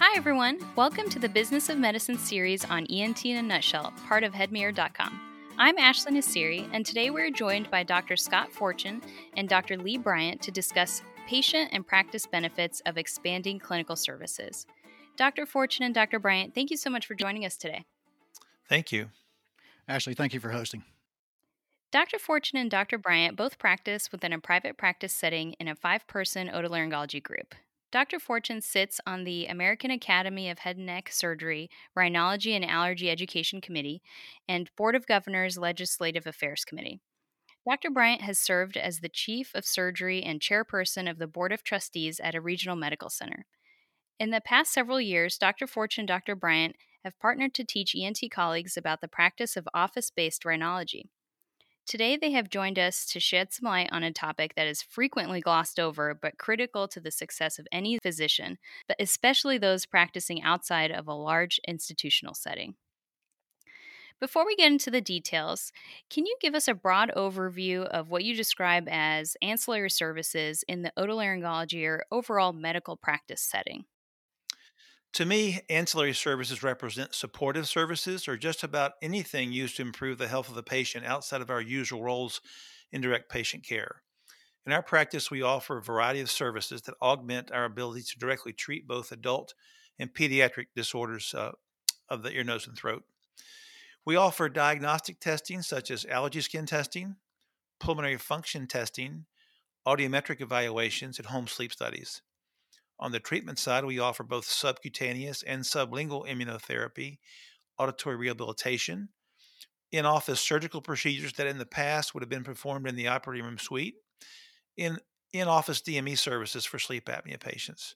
Hi, everyone. Welcome to the Business of Medicine series on ENT in a Nutshell, part of HeadMirror.com. I'm Ashley Nassiri, and today we're joined by Dr. Scott Fortune and Dr. Lee Bryant to discuss patient and practice benefits of expanding clinical services. Dr. Fortune and Dr. Bryant, thank you so much for joining us today. Thank you. Ashley, thank you for hosting. Dr. Fortune and Dr. Bryant both practice within a private practice setting in a five person otolaryngology group. Dr. Fortune sits on the American Academy of Head and Neck Surgery, Rhinology and Allergy Education Committee, and Board of Governors Legislative Affairs Committee. Dr. Bryant has served as the Chief of Surgery and Chairperson of the Board of Trustees at a regional medical center. In the past several years, Dr. Fortune and Dr. Bryant have partnered to teach ENT colleagues about the practice of office based rhinology. Today, they have joined us to shed some light on a topic that is frequently glossed over but critical to the success of any physician, but especially those practicing outside of a large institutional setting. Before we get into the details, can you give us a broad overview of what you describe as ancillary services in the otolaryngology or overall medical practice setting? To me, ancillary services represent supportive services or just about anything used to improve the health of the patient outside of our usual roles in direct patient care. In our practice, we offer a variety of services that augment our ability to directly treat both adult and pediatric disorders uh, of the ear, nose, and throat. We offer diagnostic testing such as allergy skin testing, pulmonary function testing, audiometric evaluations, and home sleep studies. On the treatment side, we offer both subcutaneous and sublingual immunotherapy, auditory rehabilitation, in office surgical procedures that in the past would have been performed in the operating room suite, in in office DME services for sleep apnea patients.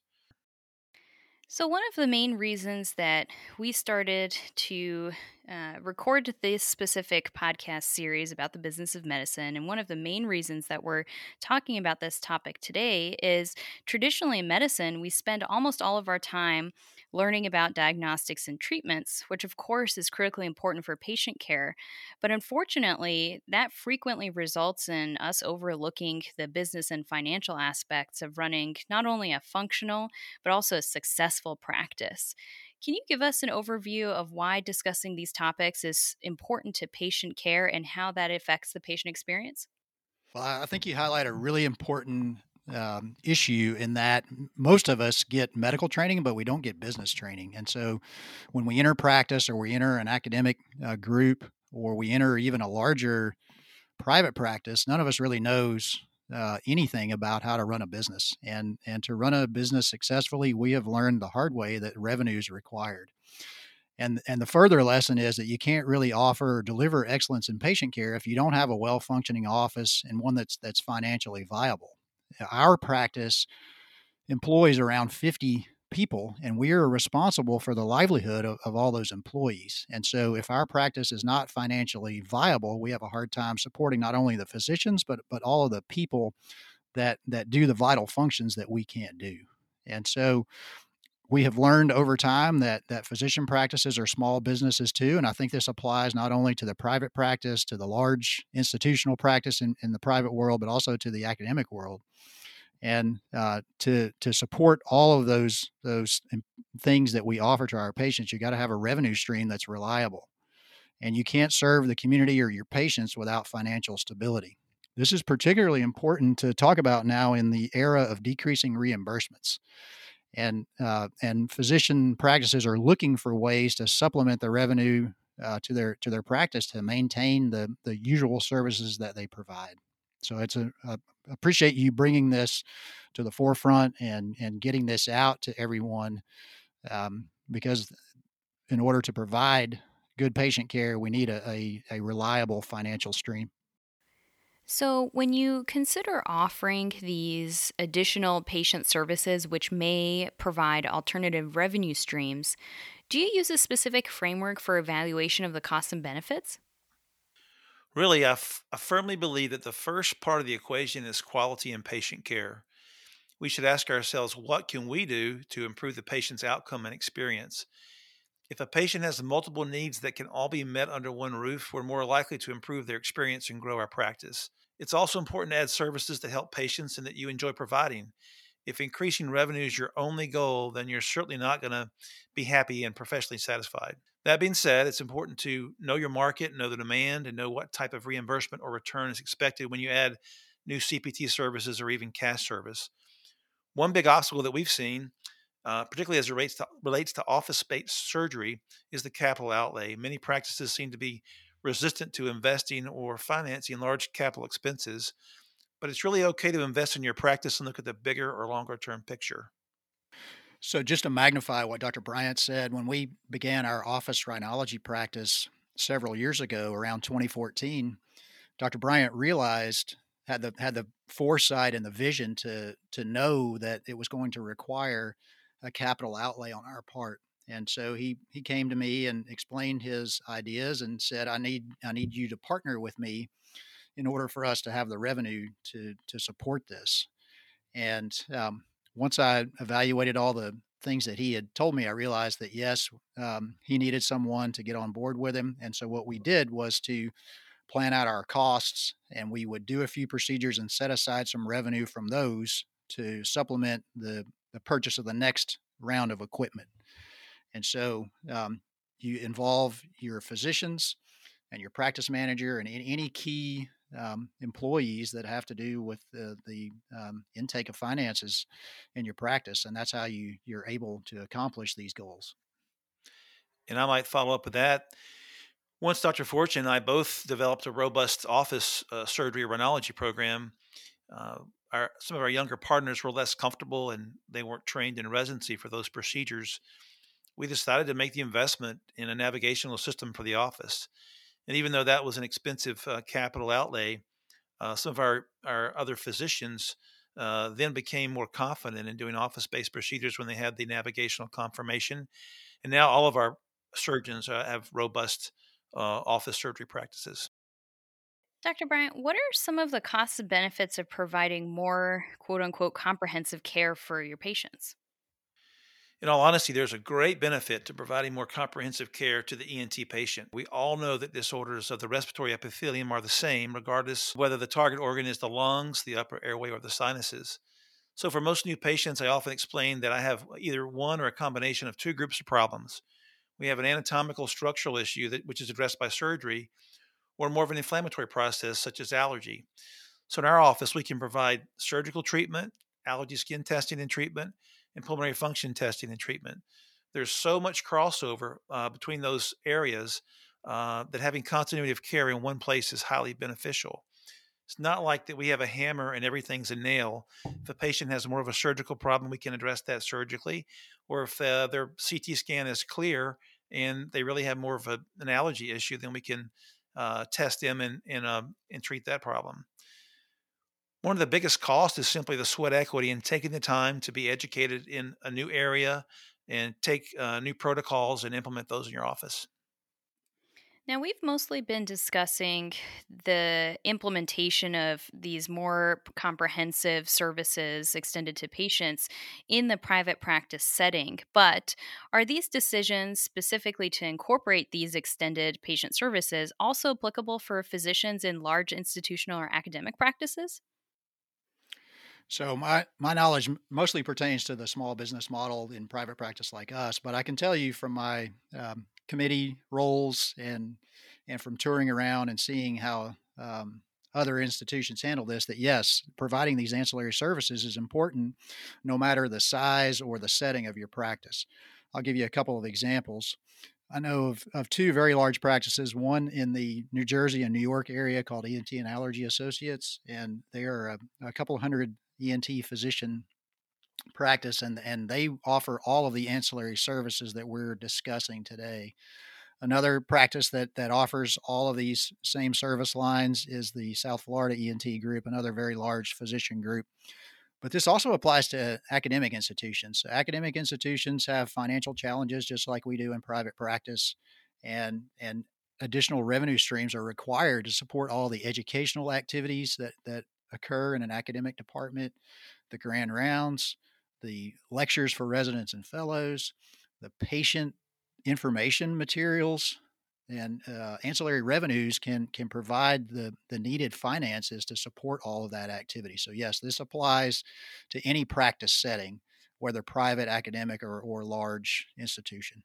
So, one of the main reasons that we started to uh, record this specific podcast series about the business of medicine, and one of the main reasons that we're talking about this topic today is traditionally in medicine, we spend almost all of our time learning about diagnostics and treatments, which of course is critically important for patient care. But unfortunately, that frequently results in us overlooking the business and financial aspects of running not only a functional, but also a successful practice. Can you give us an overview of why discussing these topics is important to patient care and how that affects the patient experience? Well, I think you highlight a really important um, issue in that most of us get medical training, but we don't get business training. And so when we enter practice or we enter an academic uh, group or we enter even a larger private practice, none of us really knows uh, anything about how to run a business. And, and to run a business successfully, we have learned the hard way that revenue is required. And, and the further lesson is that you can't really offer or deliver excellence in patient care if you don't have a well functioning office and one that's that's financially viable our practice employs around 50 people and we are responsible for the livelihood of, of, all those employees. And so if our practice is not financially viable we have a hard time supporting not only the physicians but but all of the people that that do the vital functions that we can't do. And so we have learned over time that that physician practices are small businesses too and i think this applies not only to the private practice to the large institutional practice in, in the private world but also to the academic world. And uh, to to support all of those those things that we offer to our patients, you got to have a revenue stream that's reliable, and you can't serve the community or your patients without financial stability. This is particularly important to talk about now in the era of decreasing reimbursements, and uh, and physician practices are looking for ways to supplement the revenue uh, to their to their practice to maintain the the usual services that they provide. So it's a, a appreciate you bringing this to the forefront and and getting this out to everyone um, because in order to provide good patient care, we need a, a, a reliable financial stream. So, when you consider offering these additional patient services, which may provide alternative revenue streams, do you use a specific framework for evaluation of the costs and benefits? Really, I, f- I firmly believe that the first part of the equation is quality and patient care. We should ask ourselves what can we do to improve the patient's outcome and experience? If a patient has multiple needs that can all be met under one roof, we're more likely to improve their experience and grow our practice. It's also important to add services to help patients and that you enjoy providing. If increasing revenue is your only goal, then you're certainly not going to be happy and professionally satisfied. That being said, it's important to know your market, know the demand, and know what type of reimbursement or return is expected when you add new CPT services or even cash service. One big obstacle that we've seen, uh, particularly as it relates to, relates to office based surgery, is the capital outlay. Many practices seem to be resistant to investing or financing large capital expenses, but it's really okay to invest in your practice and look at the bigger or longer term picture. So, just to magnify what Dr. Bryant said, when we began our office rhinology practice several years ago, around 2014, Dr. Bryant realized had the had the foresight and the vision to to know that it was going to require a capital outlay on our part. And so he he came to me and explained his ideas and said, "I need I need you to partner with me in order for us to have the revenue to to support this." And um, once I evaluated all the things that he had told me, I realized that yes, um, he needed someone to get on board with him. And so what we did was to plan out our costs and we would do a few procedures and set aside some revenue from those to supplement the, the purchase of the next round of equipment. And so um, you involve your physicians and your practice manager and any key um, employees that have to do with the, the um, intake of finances in your practice, and that's how you you're able to accomplish these goals. And I might follow up with that. Once Dr. Fortune and I both developed a robust office uh, surgery rhinology program, uh, our, some of our younger partners were less comfortable and they weren't trained in residency for those procedures. We decided to make the investment in a navigational system for the office. And even though that was an expensive uh, capital outlay, uh, some of our, our other physicians uh, then became more confident in doing office based procedures when they had the navigational confirmation. And now all of our surgeons uh, have robust uh, office surgery practices. Dr. Bryant, what are some of the costs and benefits of providing more quote unquote comprehensive care for your patients? In all honesty, there's a great benefit to providing more comprehensive care to the ENT patient. We all know that disorders of the respiratory epithelium are the same, regardless whether the target organ is the lungs, the upper airway, or the sinuses. So, for most new patients, I often explain that I have either one or a combination of two groups of problems. We have an anatomical structural issue that, which is addressed by surgery, or more of an inflammatory process such as allergy. So, in our office, we can provide surgical treatment, allergy skin testing and treatment, and pulmonary function testing and treatment. There's so much crossover uh, between those areas uh, that having continuity of care in one place is highly beneficial. It's not like that we have a hammer and everything's a nail. If a patient has more of a surgical problem, we can address that surgically. Or if uh, their CT scan is clear and they really have more of a, an allergy issue, then we can uh, test them and and, uh, and treat that problem. One of the biggest costs is simply the sweat equity and taking the time to be educated in a new area and take uh, new protocols and implement those in your office. Now, we've mostly been discussing the implementation of these more comprehensive services extended to patients in the private practice setting. But are these decisions specifically to incorporate these extended patient services also applicable for physicians in large institutional or academic practices? So my my knowledge mostly pertains to the small business model in private practice like us, but I can tell you from my um, committee roles and and from touring around and seeing how um, other institutions handle this that yes, providing these ancillary services is important, no matter the size or the setting of your practice. I'll give you a couple of examples. I know of, of two very large practices, one in the New Jersey and New York area called ENT and Allergy Associates, and they are a, a couple hundred ENT physician practice and and they offer all of the ancillary services that we're discussing today. Another practice that that offers all of these same service lines is the south florida ent group another very large physician group. But this also applies to academic institutions. So academic institutions have financial challenges just like we do in private practice and and additional revenue streams are required to support all the educational activities that that occur in an academic department, the grand rounds, the lectures for residents and fellows, the patient information materials and uh, ancillary revenues can can provide the the needed finances to support all of that activity. So yes, this applies to any practice setting, whether private, academic, or or large institution.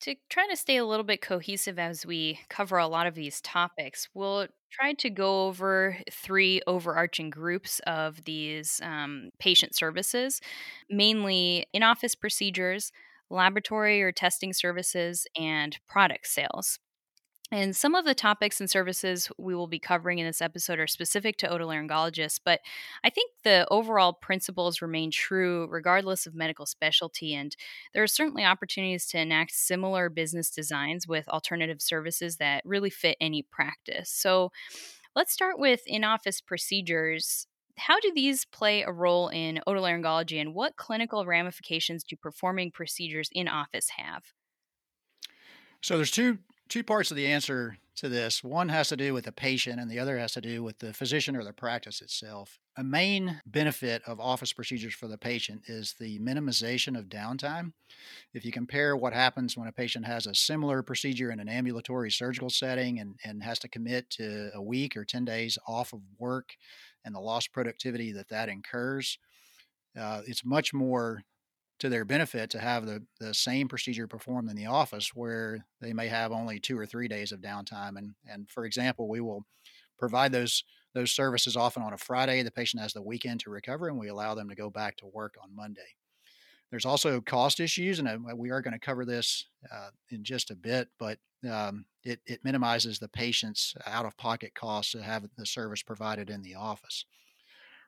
To try to stay a little bit cohesive as we cover a lot of these topics, we'll try to go over three overarching groups of these um, patient services, mainly in office procedures, laboratory or testing services, and product sales. And some of the topics and services we will be covering in this episode are specific to otolaryngologists, but I think the overall principles remain true regardless of medical specialty. And there are certainly opportunities to enact similar business designs with alternative services that really fit any practice. So let's start with in office procedures. How do these play a role in otolaryngology, and what clinical ramifications do performing procedures in office have? So there's two two parts of the answer to this. One has to do with the patient, and the other has to do with the physician or the practice itself. A main benefit of office procedures for the patient is the minimization of downtime. If you compare what happens when a patient has a similar procedure in an ambulatory surgical setting and, and has to commit to a week or 10 days off of work and the lost productivity that that incurs, uh, it's much more to their benefit to have the, the same procedure performed in the office where they may have only two or three days of downtime. And, and for example, we will provide those those services often on a Friday. The patient has the weekend to recover, and we allow them to go back to work on Monday. There's also cost issues, and uh, we are going to cover this uh, in just a bit, but um, it, it minimizes the patient's out of pocket costs to have the service provided in the office.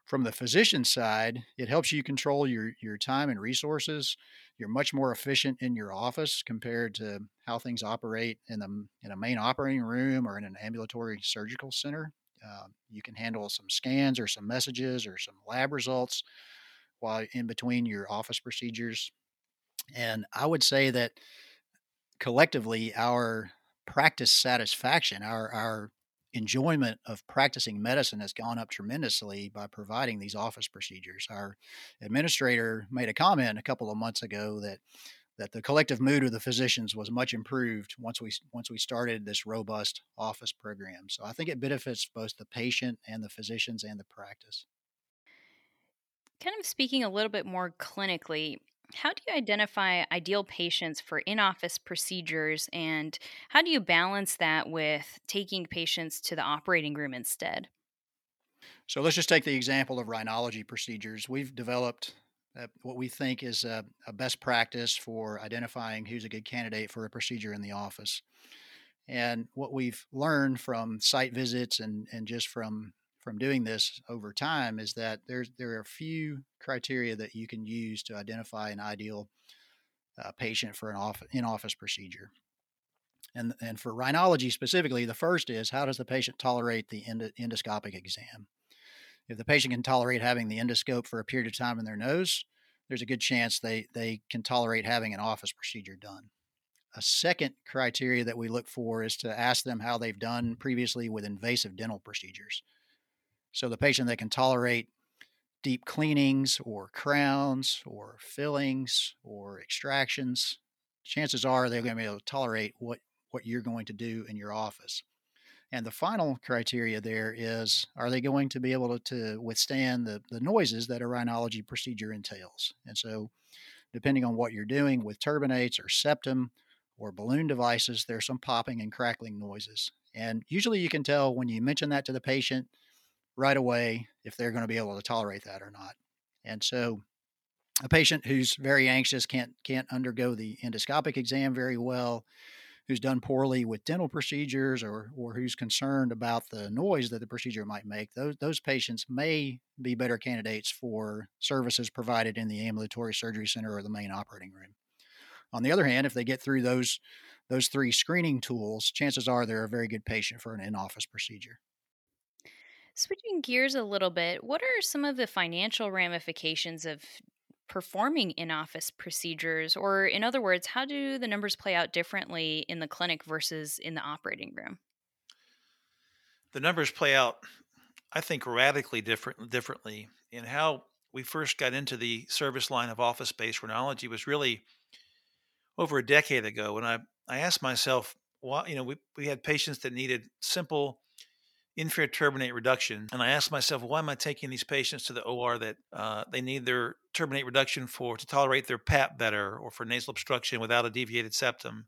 From the physician side, it helps you control your, your time and resources. You're much more efficient in your office compared to how things operate in, the, in a main operating room or in an ambulatory surgical center. Uh, you can handle some scans or some messages or some lab results while in between your office procedures. And I would say that collectively, our practice satisfaction, our, our enjoyment of practicing medicine has gone up tremendously by providing these office procedures. Our administrator made a comment a couple of months ago that that the collective mood of the physicians was much improved once we once we started this robust office program. So I think it benefits both the patient and the physicians and the practice. Kind of speaking a little bit more clinically, how do you identify ideal patients for in office procedures and how do you balance that with taking patients to the operating room instead? So let's just take the example of rhinology procedures. We've developed uh, what we think is a, a, best practice for identifying who's a good candidate for a procedure in the office. And what we've learned from site visits and, and just from from doing this over time is that there's there are a few criteria that you can use to identify an ideal uh, patient for an off, in-office procedure. And, and for rhinology specifically, the first is how does the patient tolerate the endo- endoscopic exam? If the patient can tolerate having the endoscope for a period of time in their nose, there's a good chance they, they can tolerate having an office procedure done. A second criteria that we look for is to ask them how they've done previously with invasive dental procedures. So the patient that can tolerate deep cleanings or crowns or fillings or extractions, chances are they're going to be able to tolerate what, what you're going to do in your office. And the final criteria there is are they going to be able to, to withstand the, the noises that a rhinology procedure entails? And so, depending on what you're doing with turbinates or septum or balloon devices, there's some popping and crackling noises. And usually you can tell when you mention that to the patient right away if they're going to be able to tolerate that or not. And so a patient who's very anxious can't can't undergo the endoscopic exam very well, who's done poorly with dental procedures or or who's concerned about the noise that the procedure might make, those those patients may be better candidates for services provided in the ambulatory surgery center or the main operating room. On the other hand, if they get through those those three screening tools, chances are they're a very good patient for an in-office procedure. Switching gears a little bit, what are some of the financial ramifications of performing in office procedures? Or, in other words, how do the numbers play out differently in the clinic versus in the operating room? The numbers play out, I think, radically different, differently. In how we first got into the service line of office based rhinology was really over a decade ago when I, I asked myself, why, you know, we, we had patients that needed simple inferior turbinate reduction. And I asked myself, why am I taking these patients to the OR that uh, they need their turbinate reduction for to tolerate their PAP better or for nasal obstruction without a deviated septum?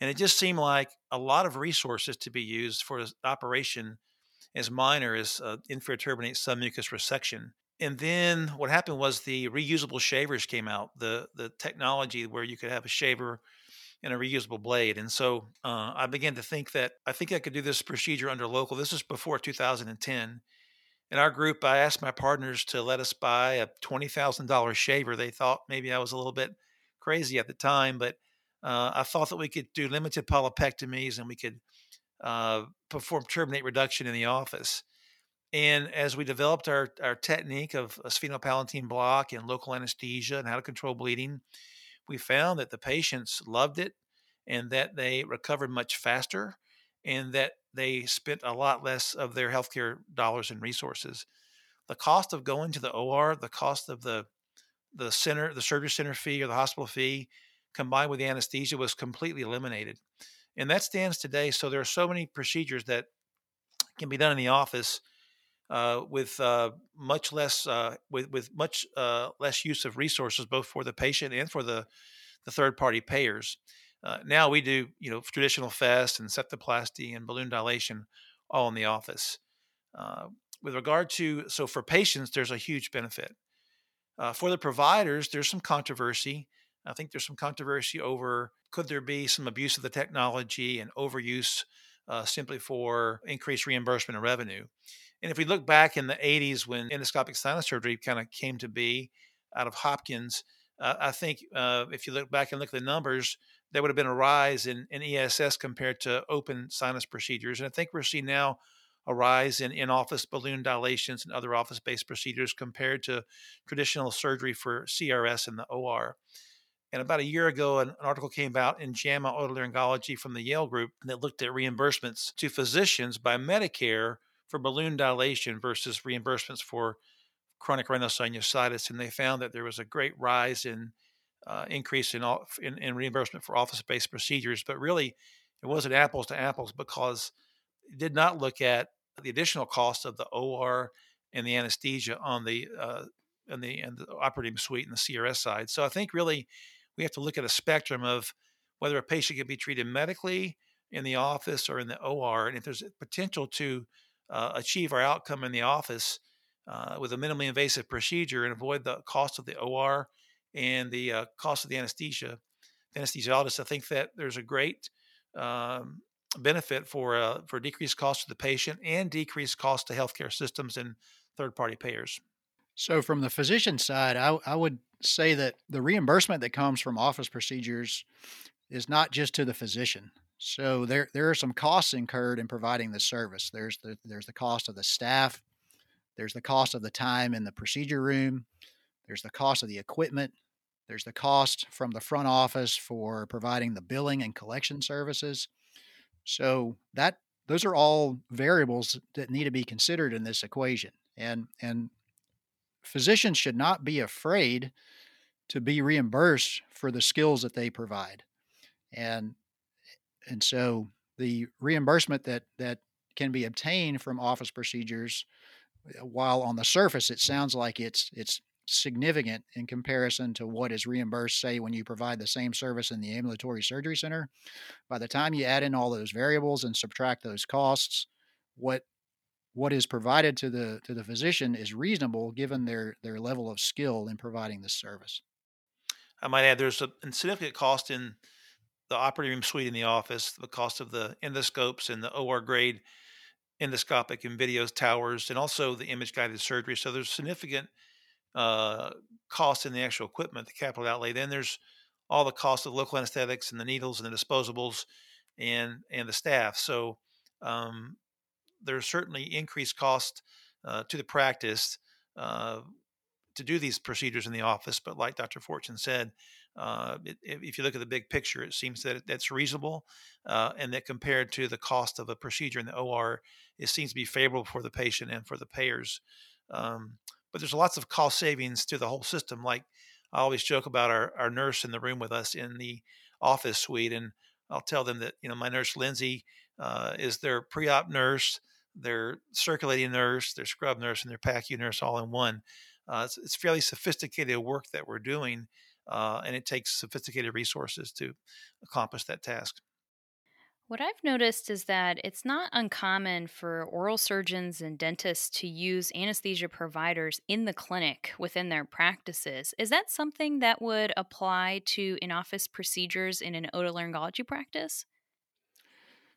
And it just seemed like a lot of resources to be used for an operation as minor as uh, inferior turbinate submucous resection. And then what happened was the reusable shavers came out, the the technology where you could have a shaver and a reusable blade. And so uh, I began to think that I think I could do this procedure under local. This is before 2010. In our group, I asked my partners to let us buy a $20,000 shaver. They thought maybe I was a little bit crazy at the time, but uh, I thought that we could do limited polypectomies and we could uh, perform turbinate reduction in the office. And as we developed our, our technique of a sphenopalatine block and local anesthesia and how to control bleeding, we found that the patients loved it and that they recovered much faster and that they spent a lot less of their healthcare dollars and resources. The cost of going to the OR, the cost of the the center, the surgery center fee or the hospital fee combined with the anesthesia was completely eliminated. And that stands today. So there are so many procedures that can be done in the office uh, with uh, much less uh, with with much uh, less use of resources, both for the patient and for the the third party payers. Uh, now we do you know traditional FESS and septoplasty and balloon dilation all in the office. Uh, with regard to so for patients, there's a huge benefit. for the providers, there's some controversy. I think there's some controversy over could there be some abuse of the technology and overuse simply for increased reimbursement and revenue. And if we look back in the 80s when endoscopic sinus surgery kind of came to be out of Hopkins, uh, I think uh, if you look back and look at the numbers, there would have been a rise in, in ESS compared to open sinus procedures. And I think we're seeing now a rise in in office balloon dilations and other office based procedures compared to traditional surgery for CRS in the OR. And about a year ago, an, article came out in JAMA Otolaryngology from the Yale group that looked at reimbursements to physicians by Medicare for balloon dilation versus reimbursements for chronic rhinosinusitis, and they found that there was a great rise in uh, increase in, in, in reimbursement for office-based procedures, but really it wasn't apples to apples because it did not look at the additional cost of the OR and the anesthesia on the uh, and the and the operating suite and the CRS side. So I think really we have to look at a spectrum of whether a patient can be treated medically in the office or in the OR, and if there's potential to uh, achieve our outcome in the office uh, with a minimally invasive procedure and avoid the cost of the OR and the uh, cost of the anesthesia. The anesthesiologist, I think that there's a great um, benefit for uh, for decreased cost to the patient and decreased cost to healthcare systems and third party payers. So, from the physician side, I, I would say that the reimbursement that comes from office procedures is not just to the physician. So there there are some costs incurred in providing this service. There's the there's the cost of the staff, there's the cost of the time in the procedure room, there's the cost of the equipment, there's the cost from the front office for providing the billing and collection services. So that those are all variables that need to be considered in this equation. And and physicians should not be afraid to be reimbursed for the skills that they provide. And and so the reimbursement that that can be obtained from office procedures, uh, while on the surface it sounds like it's it's significant in comparison to what is reimbursed, say, when you provide the same service in the ambulatory surgery center. By the time you add in all those variables and subtract those costs, what what is provided to the to the physician is reasonable given their their level of skill in providing this service. I might add there's a significant cost in the operating room suite in the office, the cost of the endoscopes and the OR grade endoscopic and videos towers, and also the image guided surgery. So there's significant uh, cost in the actual equipment, the capital outlay. Then there's all the cost of local anesthetics and the needles and the disposables and and the staff. So um, there's certainly increased cost uh, to the practice uh, to do these procedures in the office. But like Dr. Fortune said, uh, it, if you look at the big picture, it seems that that's reasonable, uh, and that compared to the cost of a procedure in the OR, it seems to be favorable for the patient and for the payers. Um, but there's lots of cost savings to the whole system. Like I always joke about our, our nurse in the room with us in the office suite, and I'll tell them that you know my nurse Lindsay uh, is their pre-op nurse, their circulating nurse, their scrub nurse, and their PACU nurse all in one. Uh, it's, it's, fairly sophisticated work that we're doing, uh, and it takes sophisticated resources to accomplish that task. What I've noticed is that it's not uncommon for oral surgeons and dentists to use anesthesia providers in the clinic within their practices. Is that something that would apply to in office procedures in an otolaryngology practice?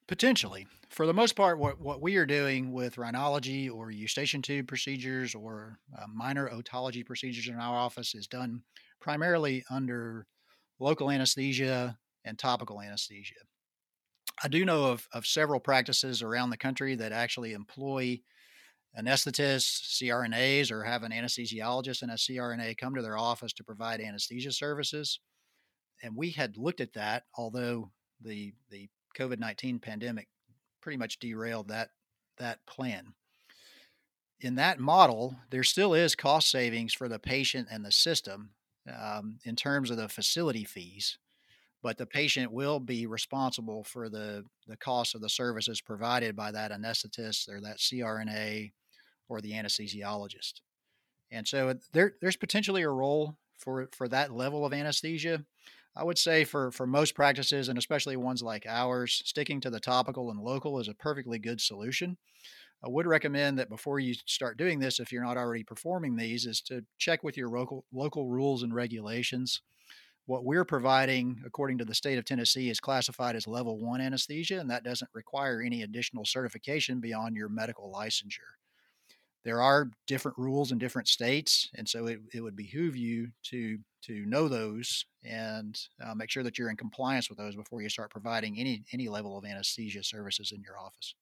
Potentially. For the most part, what, what we are doing with rhinology or eustachian tube procedures or uh, minor otology procedures in our office is done primarily under local anesthesia and topical anesthesia. I do know of, of several practices around the country that actually employ anesthetists, CRNAs, or have an anesthesiologist and a CRNA come to their office to provide anesthesia services. And we had looked at that, although the the COVID nineteen pandemic pretty much derailed that that plan. In that model, there still is cost savings for the patient and the system um, in terms of the facility fees but the patient will be responsible for the, the cost of the services provided by that anesthetist or that CRNA or the anesthesiologist. And so there, there's potentially a role for, for that level of anesthesia. I would say for, for most practices, and especially ones like ours, sticking to the topical and local is a perfectly good solution. I would recommend that before you start doing this, if you're not already performing these, is to check with your local local rules and regulations what we're providing, according to the state of Tennessee, is classified as level one anesthesia, and that doesn't require any additional certification beyond your medical licensure. There are different rules in different states, and so it, it would behoove you to to know those and uh, make sure that you're in compliance with those before you start providing any any level of anesthesia services in your office.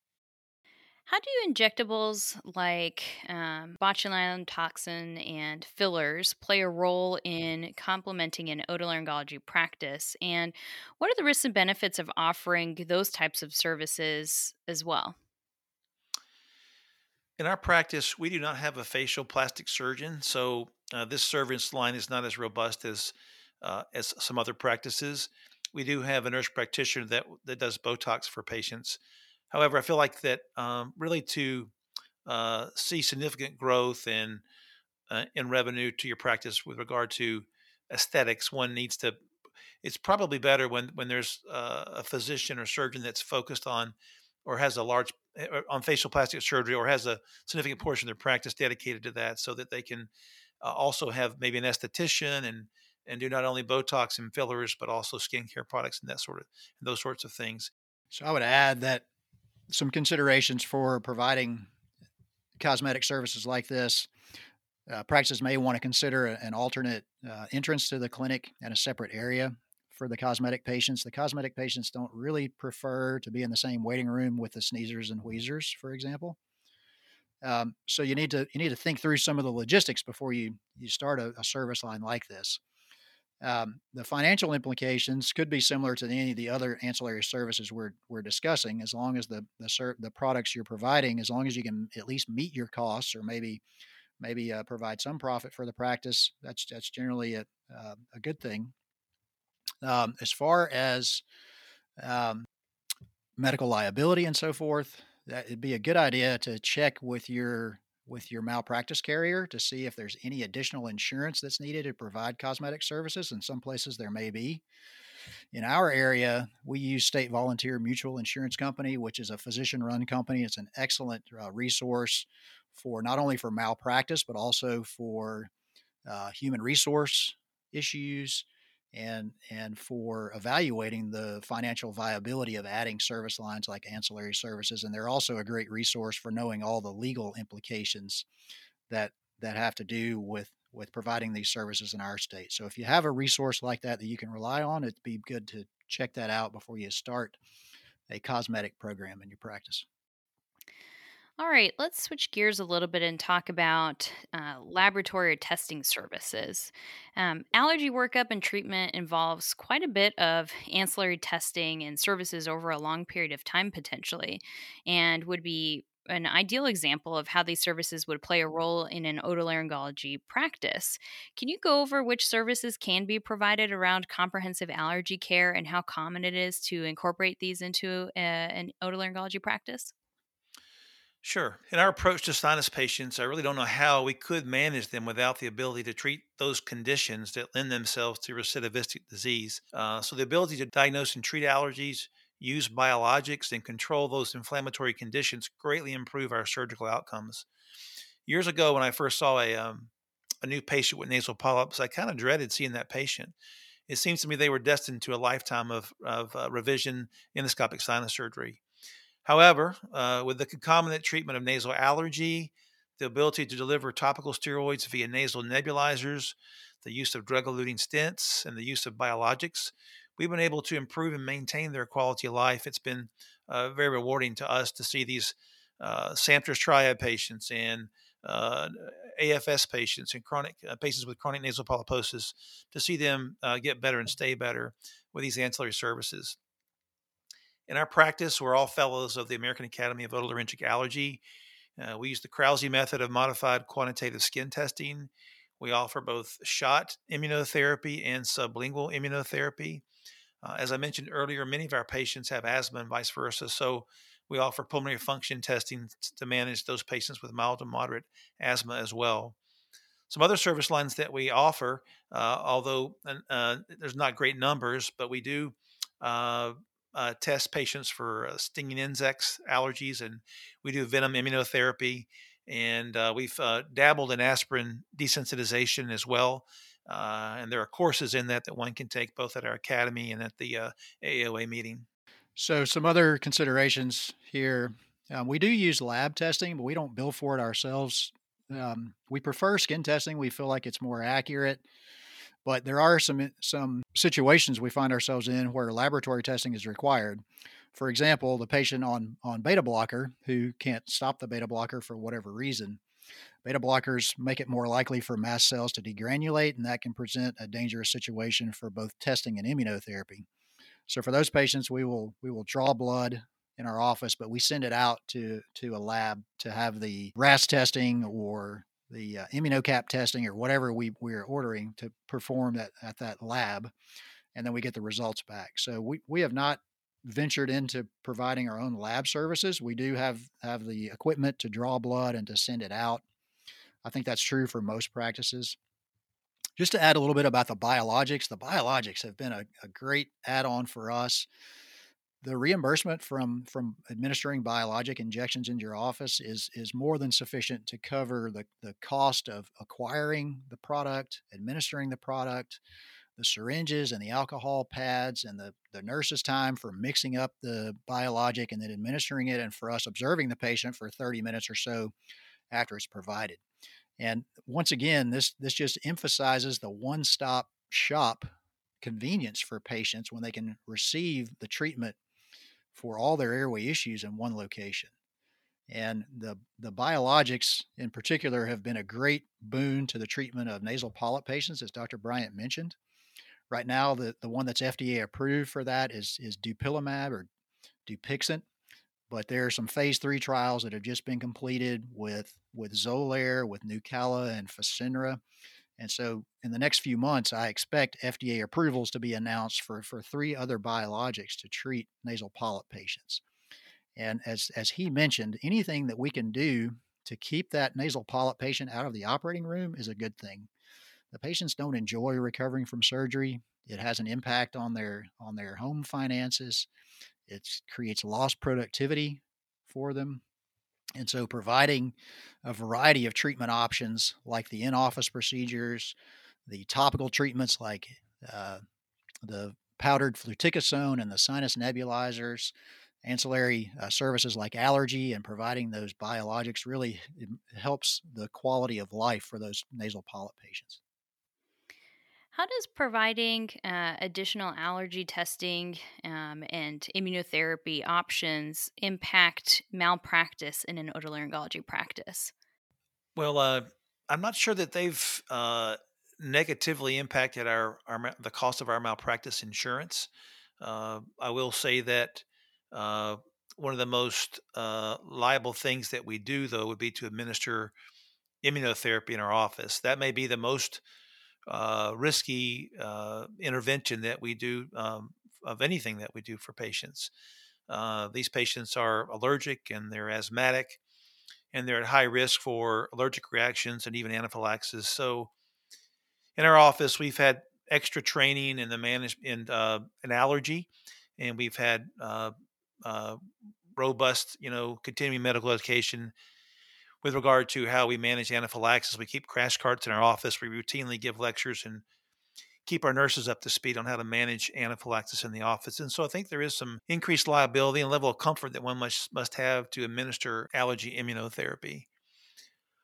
How do injectables like um, botulinum toxin and fillers play a role in complementing an otolaryngology practice? And what are the risks and benefits of offering those types of services as well? In our practice, we do not have a facial plastic surgeon, so uh, this service line is not as robust as uh, as some other practices. We do have a nurse practitioner that that does Botox for patients, However, I feel like that um, really to uh, see significant growth in uh, in revenue to your practice with regard to aesthetics, one needs to. It's probably better when when there's uh, a physician or surgeon that's focused on or has a large eh, on facial plastic surgery or has a significant portion of their practice dedicated to that, so that they can uh, also have maybe an esthetician and and do not only Botox and fillers but also skincare products and that sort of and those sorts of things. So I would add that some considerations for providing cosmetic services like this. Uh, practices may want to consider an alternate uh, entrance to the clinic and a separate area for the cosmetic patients. The cosmetic patients don't really prefer to be in the same waiting room with the sneezers and wheezers, for example. Um, so you need to you need to think through some of the logistics before you you start a, a service line like this. Um, the financial implications could be similar to any of the other ancillary services we're, we're discussing, as long as the the, ser- the products you're providing, as long as you can at least meet your costs or maybe maybe uh, provide some profit for the practice. That's that's generally a uh, a good thing. Um, as far as um, medical liability and so forth, that it'd be a good idea to check with your with your malpractice carrier to see if there's any additional insurance that's needed to provide cosmetic services. In some places, there may be. In our area, we use State Volunteer Mutual Insurance Company, which is a physician run company. It's an excellent uh, resource for not only for malpractice, but also for uh, human resource issues and and for evaluating the financial viability of adding service lines like ancillary services and they're also a great resource for knowing all the legal implications that that have to do with with providing these services in our state. So if you have a resource like that that you can rely on it'd be good to check that out before you start a cosmetic program in your practice all right, let's switch gears a little bit and talk about uh, laboratory testing services. Um, allergy workup and treatment involves quite a bit of ancillary testing and services over a long period of time, potentially, and would be an ideal example of how these services would play a role in an otolaryngology practice. Can you go over which services can be provided around comprehensive allergy care and how common it is to incorporate these into a, an otolaryngology practice? Sure. In our approach to sinus patients, I really don't know how we could manage them without the ability to treat those conditions that lend themselves to recidivistic disease. Uh, so, the ability to diagnose and treat allergies, use biologics, and control those inflammatory conditions greatly improve our surgical outcomes. Years ago, when I first saw a, um, a new patient with nasal polyps, I kind of dreaded seeing that patient. It seems to me they were destined to a lifetime of, of uh, revision endoscopic sinus surgery. However, uh, with the concomitant treatment of nasal allergy, the ability to deliver topical steroids via nasal nebulizers, the use of drug eluting stents, and the use of biologics, we've been able to improve and maintain their quality of life. It's been uh, very rewarding to us to see these uh, Samter's triad patients and uh, AFS patients and chronic uh, patients with chronic nasal polyposis to see them uh, get better and stay better with these ancillary services. In our practice, we're all fellows of the American Academy of Otolaryngologic Allergy. Uh, we use the Krause method of modified quantitative skin testing. We offer both shot immunotherapy and sublingual immunotherapy. Uh, as I mentioned earlier, many of our patients have asthma and vice versa. So we offer pulmonary function testing to manage those patients with mild to moderate asthma as well. Some other service lines that we offer, uh, although uh, there's not great numbers, but we do uh, uh, test patients for uh, stinging insects allergies, and we do venom immunotherapy. And uh, we've uh, dabbled in aspirin desensitization as well. Uh, and there are courses in that that one can take both at our academy and at the uh, AOA meeting. So, some other considerations here. Um, we do use lab testing, but we don't bill for it ourselves. Um, we prefer skin testing. We feel like it's more accurate. But there are some eh, some situations we find ourselves in where laboratory testing is required. For example, the patient on on beta blocker who can't stop the beta blocker for whatever reason. Beta blockers make it more likely for mast cells to degranulate, and that can present a dangerous situation for both testing and immunotherapy. So for those patients, we will we will draw blood in our office, but we send it out to to a lab to have the RAST testing or the uh, immunocap testing or whatever we we're ordering to perform that at that lab, and then we get the results back. So we we have not ventured into providing our own lab services. We do have have the equipment to draw blood and to send it out. I think that's true for most practices. Just to add a little bit about the biologics, the biologics have been a, a great add-on for us the reimbursement from from administering biologic injections in your office is is more than sufficient to cover the, the cost of acquiring the product, administering the product, the syringes and the alcohol pads and the, the nurse's time for mixing up the biologic and then administering it and for us observing the patient for 30 minutes or so after it's provided. And once again, this this just emphasizes the one-stop shop convenience for patients when they can receive the treatment for all their airway issues in one location. And the, the biologics in particular have been a great boon to the treatment of nasal polyp patients, as Dr. Bryant mentioned. Right now, the, the one that's FDA approved for that is, is dupilumab or Dupixent, but there are some phase three trials that have just been completed with, with Xolair, with Nucala, and Fasenra. And so, in the next few months, I expect FDA approvals to be announced for, for three other biologics to treat nasal polyp patients. And as, as he mentioned, anything that we can do to keep that nasal polyp patient out of the operating room is a good thing. The patients don't enjoy recovering from surgery. It has an impact on their on their home finances. It creates lost productivity for them. And so, providing a variety of treatment options like the in office procedures, the topical treatments like uh, the powdered fluticasone and the sinus nebulizers, ancillary uh, services like allergy, and providing those biologics really helps the quality of life for those nasal polyp patients. How does providing uh, additional allergy testing um, and immunotherapy options impact malpractice in an otolaryngology practice? Well, uh, I'm not sure that they've uh, negatively impacted our, our the cost of our malpractice insurance. Uh, I will say that uh, one of the most uh, liable things that we do, though, would be to administer immunotherapy in our office. That may be the most uh, risky uh, intervention that we do um, of anything that we do for patients. Uh, these patients are allergic and they're asthmatic, and they're at high risk for allergic reactions and even anaphylaxis. So, in our office, we've had extra training in the management uh, in allergy, and we've had uh, uh, robust, you know, continuing medical education with regard to how we manage anaphylaxis. We keep crash carts in our office. We routinely give lectures and keep our nurses up to speed on how to manage anaphylaxis in the office. And so I think there is some increased liability and level of comfort that one must must have to administer allergy immunotherapy.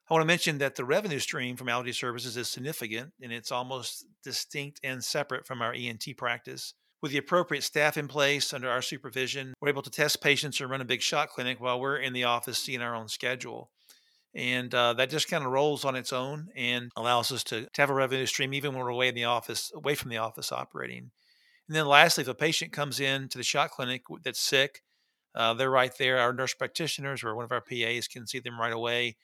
I want to mention that the revenue stream from allergy services is significant and it's almost distinct and separate from our ENT practice. With the appropriate staff in place under our supervision, we're able to test patients or run a big shot clinic while we're in the office seeing our own schedule and uh, that just kind of rolls on its own and allows us to, to have a revenue stream even when we're away in the office away from the office operating. And then lastly if a patient comes in to the shot clinic that's sick uh, they're right there our nurse practitioners or one of our pas can see them right away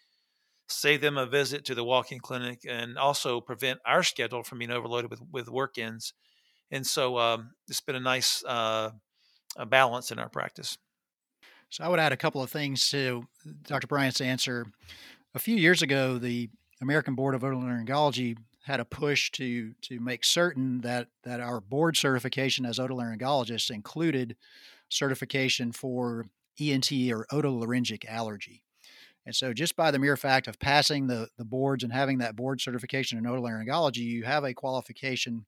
save them a visit to the walk-in clinic and also prevent our schedule from being overloaded with, with work-ins. And so um, it's been a nice uh, a balance in our practice so I would add a couple of things to Dr. Bryant's answer. A few years ago, the American Board of Otolaryngology had a push to to make certain that that our board certification as otolaryngologists included certification for ENT or otolaryngologic allergy. And so, just by the mere fact of passing the, the boards and having that board certification in otolaryngology, you have a qualification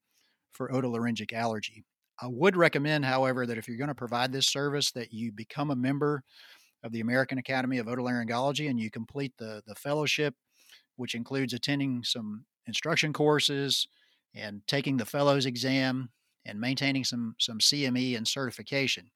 for otolaryngologic allergy. I would recommend, however, that if you're going to provide this service, that you become a member of the American Academy of Otolaryngology and you complete the the fellowship, which includes attending some instruction courses and taking the fellows exam and maintaining some some CME and certification.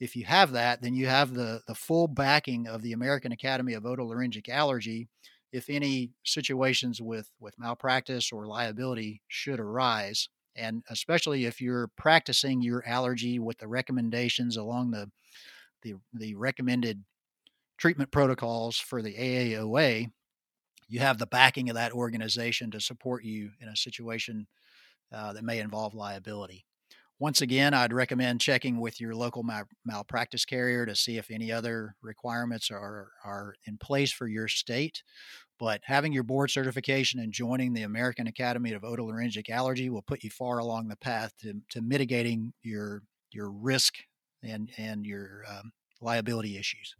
If you have that, then you have the the full backing of the American Academy of Otolaryngologic Allergy if any situations with with malpractice or liability should arise and especially if you're practicing your allergy with the recommendations along the the, the recommended treatment protocols for the AAOA, you have the backing of that organization to support you in a situation uh, that may involve liability. Once again, I'd recommend checking with your local mal- malpractice carrier to see if any other requirements are, are in place for your state. But having your board certification and joining the American Academy of Otolaryngologic Allergy will put you far along the path to, to mitigating your your risk and and your um, liability issues.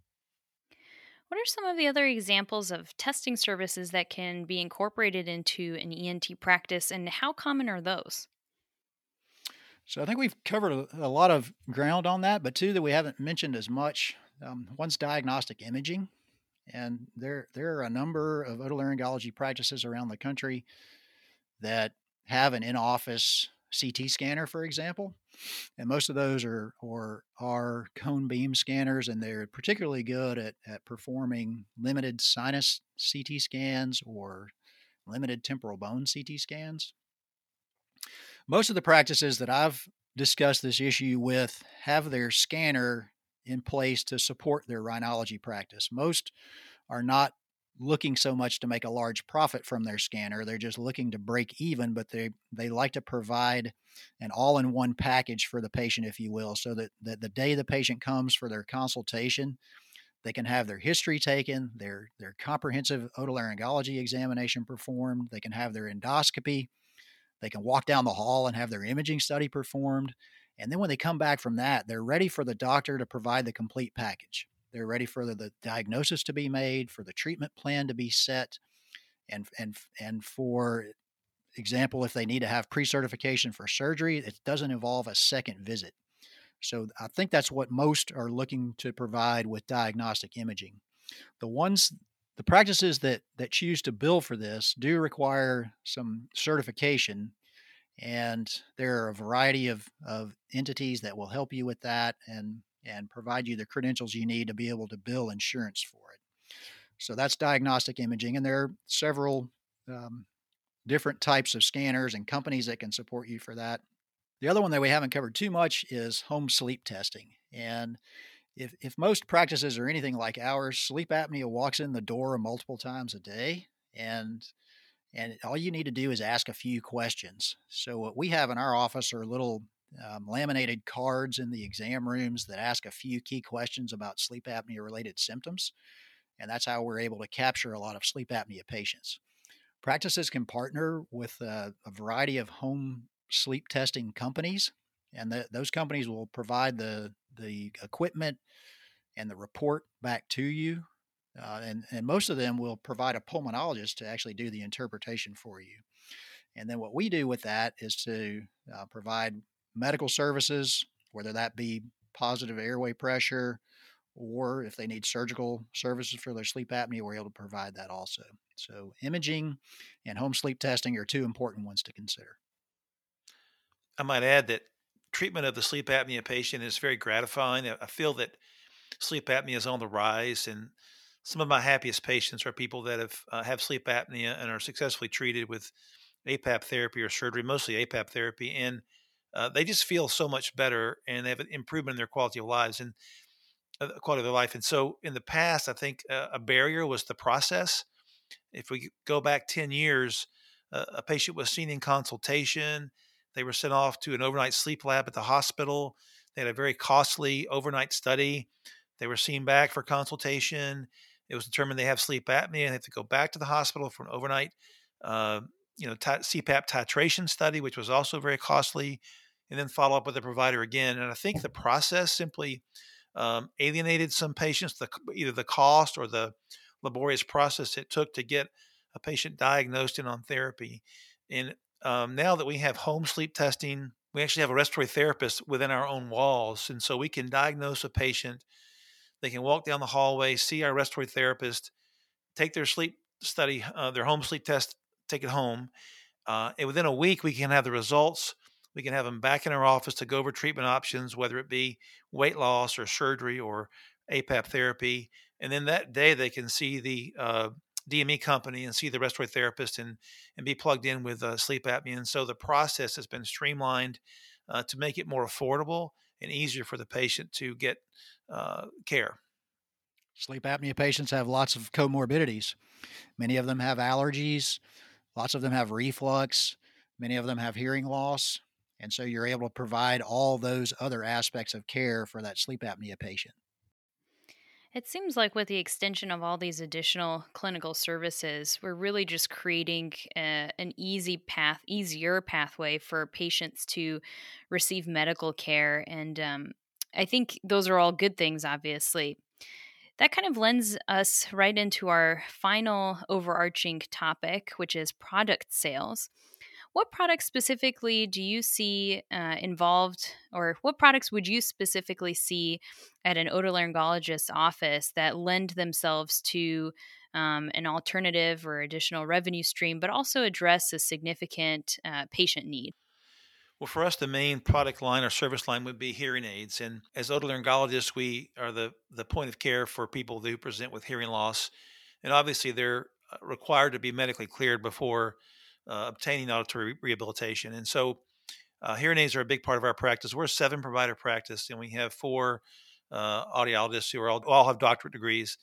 What are some of the other examples of testing services that can be incorporated into an ENT practice, and how common are those? So I think we've covered a, lot of ground on that, but two that we haven't mentioned as much. Um, one's diagnostic imaging. And there, there are a number of otolaryngology practices around the country that have an in-office CT scanner, for example, and most of those are or are cone beam scanners, and they're particularly good at, at performing limited sinus CT scans or limited temporal bone CT scans. Most of the practices that I've discussed this issue with have their scanner in place to support their rhinology practice. Most are not looking so much to make a large profit from their scanner. They're just looking to break even, but they they like to provide an all-in-one package for the patient, if you will, so that, that the day the patient comes for their consultation, they can have their history taken, their their comprehensive otolaryngology examination performed, they can have their endoscopy, they can walk down the hall and have their imaging study performed, and then when they come back from that, they're ready for the doctor to provide the complete package. They're ready for the, the diagnosis to be made, for the treatment plan to be set, and and and for example, if they need to have pre-certification for surgery, it doesn't involve a second visit. So I think that's what most are looking to provide with diagnostic imaging. The ones the practices that that choose to bill for this do require some certification and there are a variety of, of entities that will help you with that and and provide you the credentials you need to be able to bill insurance for it. So that's diagnostic imaging and there are several um, different types of scanners and companies that can support you for that. The other one that we haven't covered too much is home sleep testing and If, if most practices are anything like ours, sleep apnea walks in the door multiple times a day. And and all you need to do is ask a few questions. So what we have in our office are little um, laminated cards in the exam rooms that ask a few key questions about sleep apnea related symptoms. And that's how we're able to capture a lot of sleep apnea patients. Practices can partner with a, a variety of home sleep testing companies, and the, those companies will provide the, the equipment and the report back to you. Uh, and, and most of them will provide a pulmonologist to actually do the interpretation for you. And then what we do with that is to uh, provide medical services, whether that be positive airway pressure, or if they need surgical services for their sleep apnea, we're able to provide that also. So, imaging and home sleep testing are two important ones to consider. I might add that treatment of the sleep apnea patient is very gratifying. I feel that sleep apnea is on the rise, and some of my happiest patients are people that have uh, have sleep apnea and are successfully treated with APAP therapy or surgery, mostly APAP therapy, and uh, they just feel so much better and they have an improvement in their quality of lives and uh, quality of their life. And so, in the past, I think uh, a barrier was the process. If we go back ten years, uh, a patient was seen in consultation. They were sent off to an overnight sleep lab at the hospital. They had a very costly overnight study. They were seen back for consultation. It was determined they have sleep apnea and they have to go back to the hospital for an overnight, uh, you know, t- CPAP titration study, which was also very costly and then follow up with the provider again. And I think the process simply um, alienated some patients, the, either the cost or the laborious process it took to get a patient diagnosed and on therapy. And um, now that we have home sleep testing, we actually have a respiratory therapist within our own walls. And so we can diagnose a patient. They can walk down the hallway, see our respiratory therapist, take their sleep study, uh, their home sleep test, take it home. Uh, and within a week, we can have the results we can have them back in our office to go over treatment options, whether it be weight loss or surgery or APAP therapy. And then that day they can see the uh, DME company and see the respiratory therapist and and be plugged in with uh, sleep apnea. And so the process has been streamlined uh, to make it more affordable and easier for the patient to get uh, care. Sleep apnea patients have lots of comorbidities. Many of them have allergies. Lots of them have reflux. Many of them have hearing loss. And so you're able to provide all those other aspects of care for that sleep apnea patient. It seems like with the extension of all these additional clinical services, we're really just creating a, an easy path, easier pathway for patients to receive medical care. And um, I think those are all good things, obviously. That kind of lends us right into our final overarching topic, which is product sales. What products specifically do you see uh, involved, or what products would you specifically see at an otolaryngologist's office that lend themselves to um, an alternative or additional revenue stream, but also address a significant uh, patient need? Well, for us, the main product line or service line would be hearing aids. And as otolaryngologists, we are the, the point of care for people who present with hearing loss. And obviously, they're uh, required to be medically cleared before uh, obtaining auditory rehabilitation. And so, uh, hearing aids are a big part of our practice. We're a seven provider practice, and we have four uh, audiologists who all, all have doctorate degrees.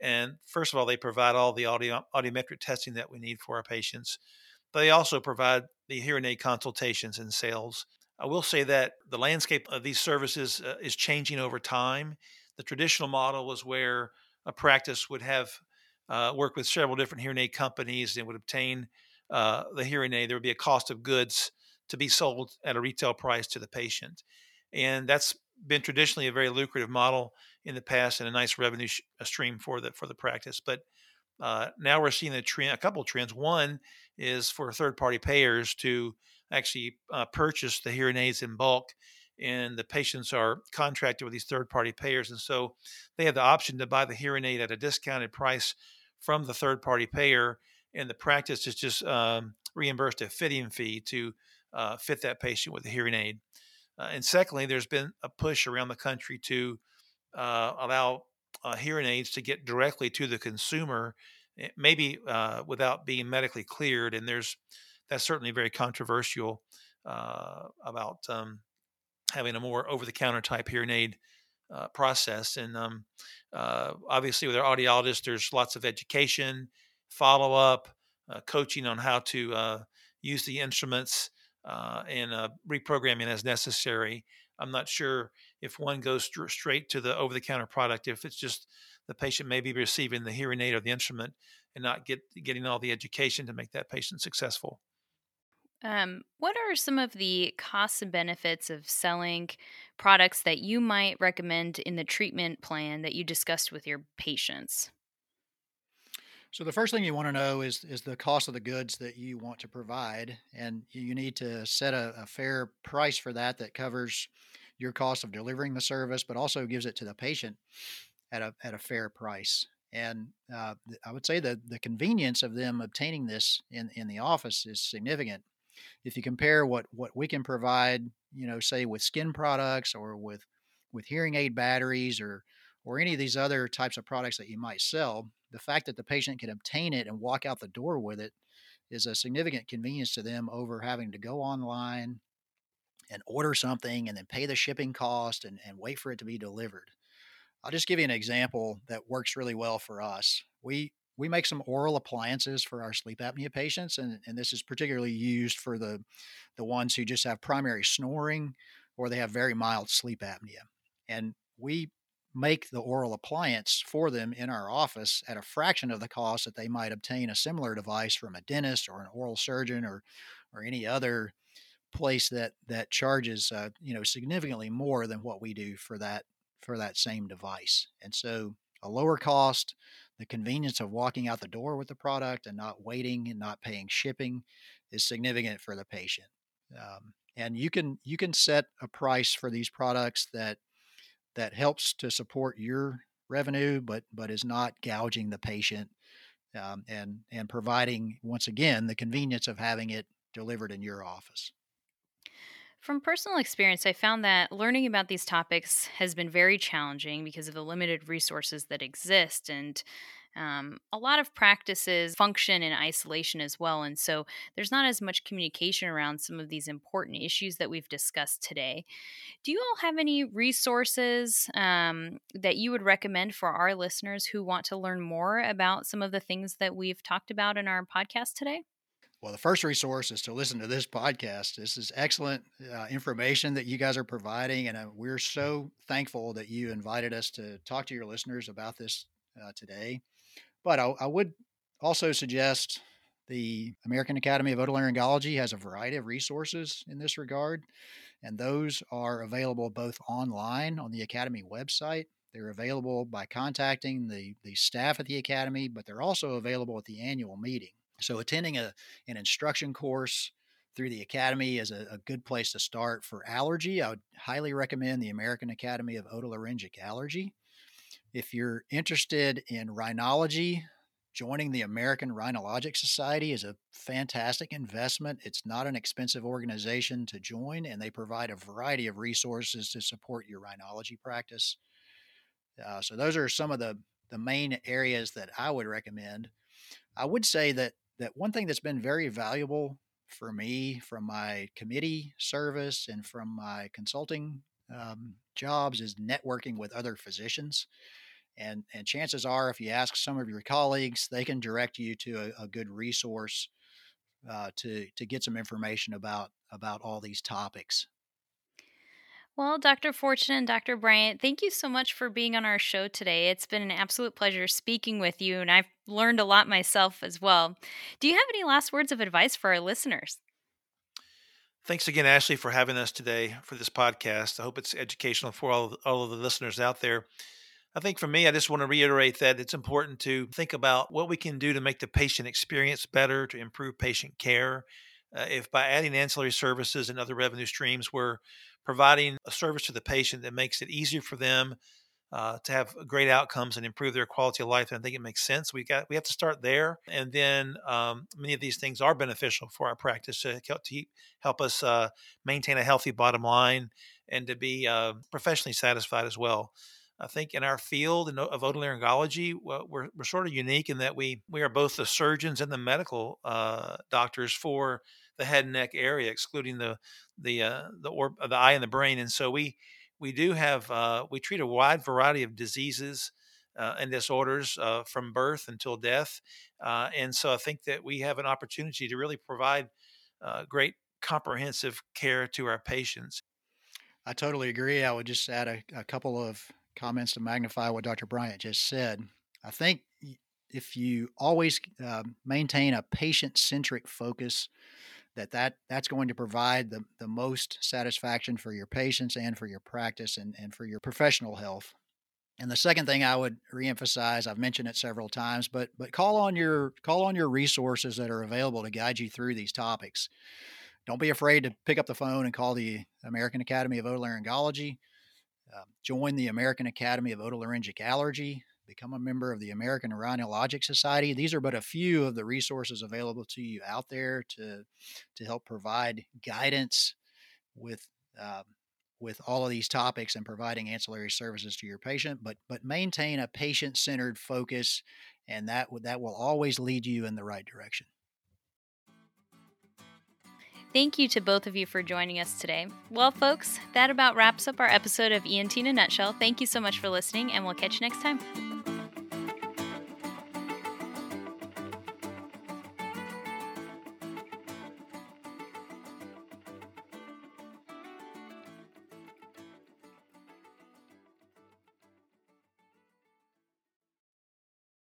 And first of all, they provide all the audio, audiometric testing that we need for our patients. But they also provide the hearing aid consultations and sales. I will say that the landscape of these services uh, is changing over time. The traditional model was where a practice would have uh, work with several different hearing aid companies and would obtain uh, the hearing aid, there would be a cost of goods to be sold at a retail price to the patient. And that's been traditionally a very lucrative model in the past and a nice revenue sh- a stream for the for the practice. But uh, now we're seeing a trend, a couple of trends. One is for third party payers to actually uh, purchase the hearing aids in bulk, and the patients are contracted with these third party payers, and so they have the option to buy the hearing aid at a discounted price from the third party payer and the practice is just um, reimbursed a fitting fee to uh, fit that patient with a hearing aid. Uh, and secondly, there's been a push around the country to uh, allow uh, hearing aids to get directly to the consumer, eh, maybe uh, without being medically cleared. And there's that's certainly very controversial uh, about um, having a more over-the-counter type hearing aid process. And um, obviously, with our audiologist, there's lots of education, follow up, uh, coaching on how to uh, use the instruments, uh, and reprogramming as necessary. I'm not sure if one goes st- straight to the over the counter product, if it's just the patient may be receiving the hearing aid or the instrument and not get getting all the education to make that patient successful. Um, what are some of the costs and benefits of selling products that you might recommend in the treatment plan that you discussed with your patients? So the first thing you want to know is is the cost of the goods that you want to provide, and you need to set a, a fair price for that that covers your cost of delivering the service, but also gives it to the patient at a at a fair price. And uh, I would say that the convenience of them obtaining this in in the office is significant. If you compare what what we can provide, you know, say with skin products or with with hearing aid batteries or or any of these other types of products that you might sell, the fact that the patient can obtain it and walk out the door with it is a significant convenience to them over having to go online and order something and then pay the shipping cost and, and wait for it to be delivered. I'll just give you an example that works really well for us. We we make some oral appliances for our sleep apnea patients, and, and this is particularly used for the the ones who just have primary snoring or they have very mild sleep apnea. And we make the oral appliance for them in our office at a fraction of the cost that they might obtain a similar device from a dentist or an oral surgeon or or any other place that that charges uh, you know significantly more than what we do for that for that same device. And so a lower cost, the convenience of walking out the door with the product and not waiting and not paying shipping is significant for the patient. Um, and you can you can set a price for these products that that helps to support your revenue, but but is not gouging the patient um, and and providing once again the convenience of having it delivered in your office. From personal experience, I found that learning about these topics has been very challenging because of the limited resources that exist. And um, a lot of practices function in isolation as well. And so there's not as much communication around some of these important issues that we've discussed today. Do you all have any resources um, that you would recommend for our listeners who want to learn more about some of the things that we've talked about in our podcast today? Well, the first resource is to listen to this podcast. This is excellent uh, information that you guys are providing, and uh, we're so thankful that you invited us to talk to your listeners about this uh, today. But I, I, would also suggest the American Academy of Otolaryngology has a variety of resources in this regard, and those are available both online on the Academy website. They're available by contacting the, the staff at the Academy, but they're also available at the annual meeting. So attending a, an instruction course through the Academy is a, a, good place to start. For allergy, I would highly recommend the American Academy of Otolaryngic Allergy. If you're interested in rhinology, joining the American Rhinologic Society is a fantastic investment. It's not an expensive organization to join, and they provide a variety of resources to support your rhinology practice. Uh, so, those are some of the, the main areas that I would recommend. I would say that that one thing that's been very valuable for me from my committee service and from my consulting um, jobs is networking with other physicians. And, and chances are, if you ask some of your colleagues, they can direct you to a, a good resource uh, to, to get some information about, about all these topics. Well, Dr. Fortune and Dr. Bryant, thank you so much for being on our show today. It's been an absolute pleasure speaking with you, and I've learned a lot myself as well. Do you have any last words of advice for our listeners? Thanks again, Ashley, for having us today for this podcast. I hope it's educational for all of, all of the listeners out there. I think for me, I just want to reiterate that it's important to think about what we can do to make the patient experience better, to improve patient care. Uh, if by adding ancillary services and other revenue streams, we're providing a service to the patient that makes it easier for them uh, to have great outcomes and improve their quality of life. And I think it makes sense. We got we have to start there, and then um, many of these things are beneficial for our practice to help, to help us uh, maintain a healthy bottom line and to be uh, professionally satisfied as well. I think in our field of otolaryngology, we're, we're sort of unique in that we we are both the surgeons and the medical uh, doctors for the head and neck area, excluding the the uh, the the eye and the brain. And so we we do have uh, we treat a wide variety of diseases uh, and disorders uh, from birth until death, uh, and so I think that we have an opportunity to really provide uh, great comprehensive care to our patients. I totally agree. I would just add a, a couple of comments to magnify what Dr. Bryant just said. I think if you always uh, maintain a patient centric focus, that, that that's going to provide the, the most satisfaction for your patients and for your practice and, and for your professional health. And the second thing I would reemphasize, I've mentioned it several times, but but call on your call on your resources that are available to guide you through these topics. Don't be afraid to pick up the phone and call the American Academy of Otolaryngology. Uh, join the American Academy of Otolaryngologic Allergy become a member of the American Rhinologic Society. These are but a few of the resources available to you out there to to help provide guidance with um, with all of these topics and providing ancillary services to your patient. But but maintain a patient centered focus, and that that will always lead you in the right direction. Thank you to both of you for joining us today. Well, folks, that about wraps up our episode of ENT in a nutshell. Thank you so much for listening, and we'll catch you next time.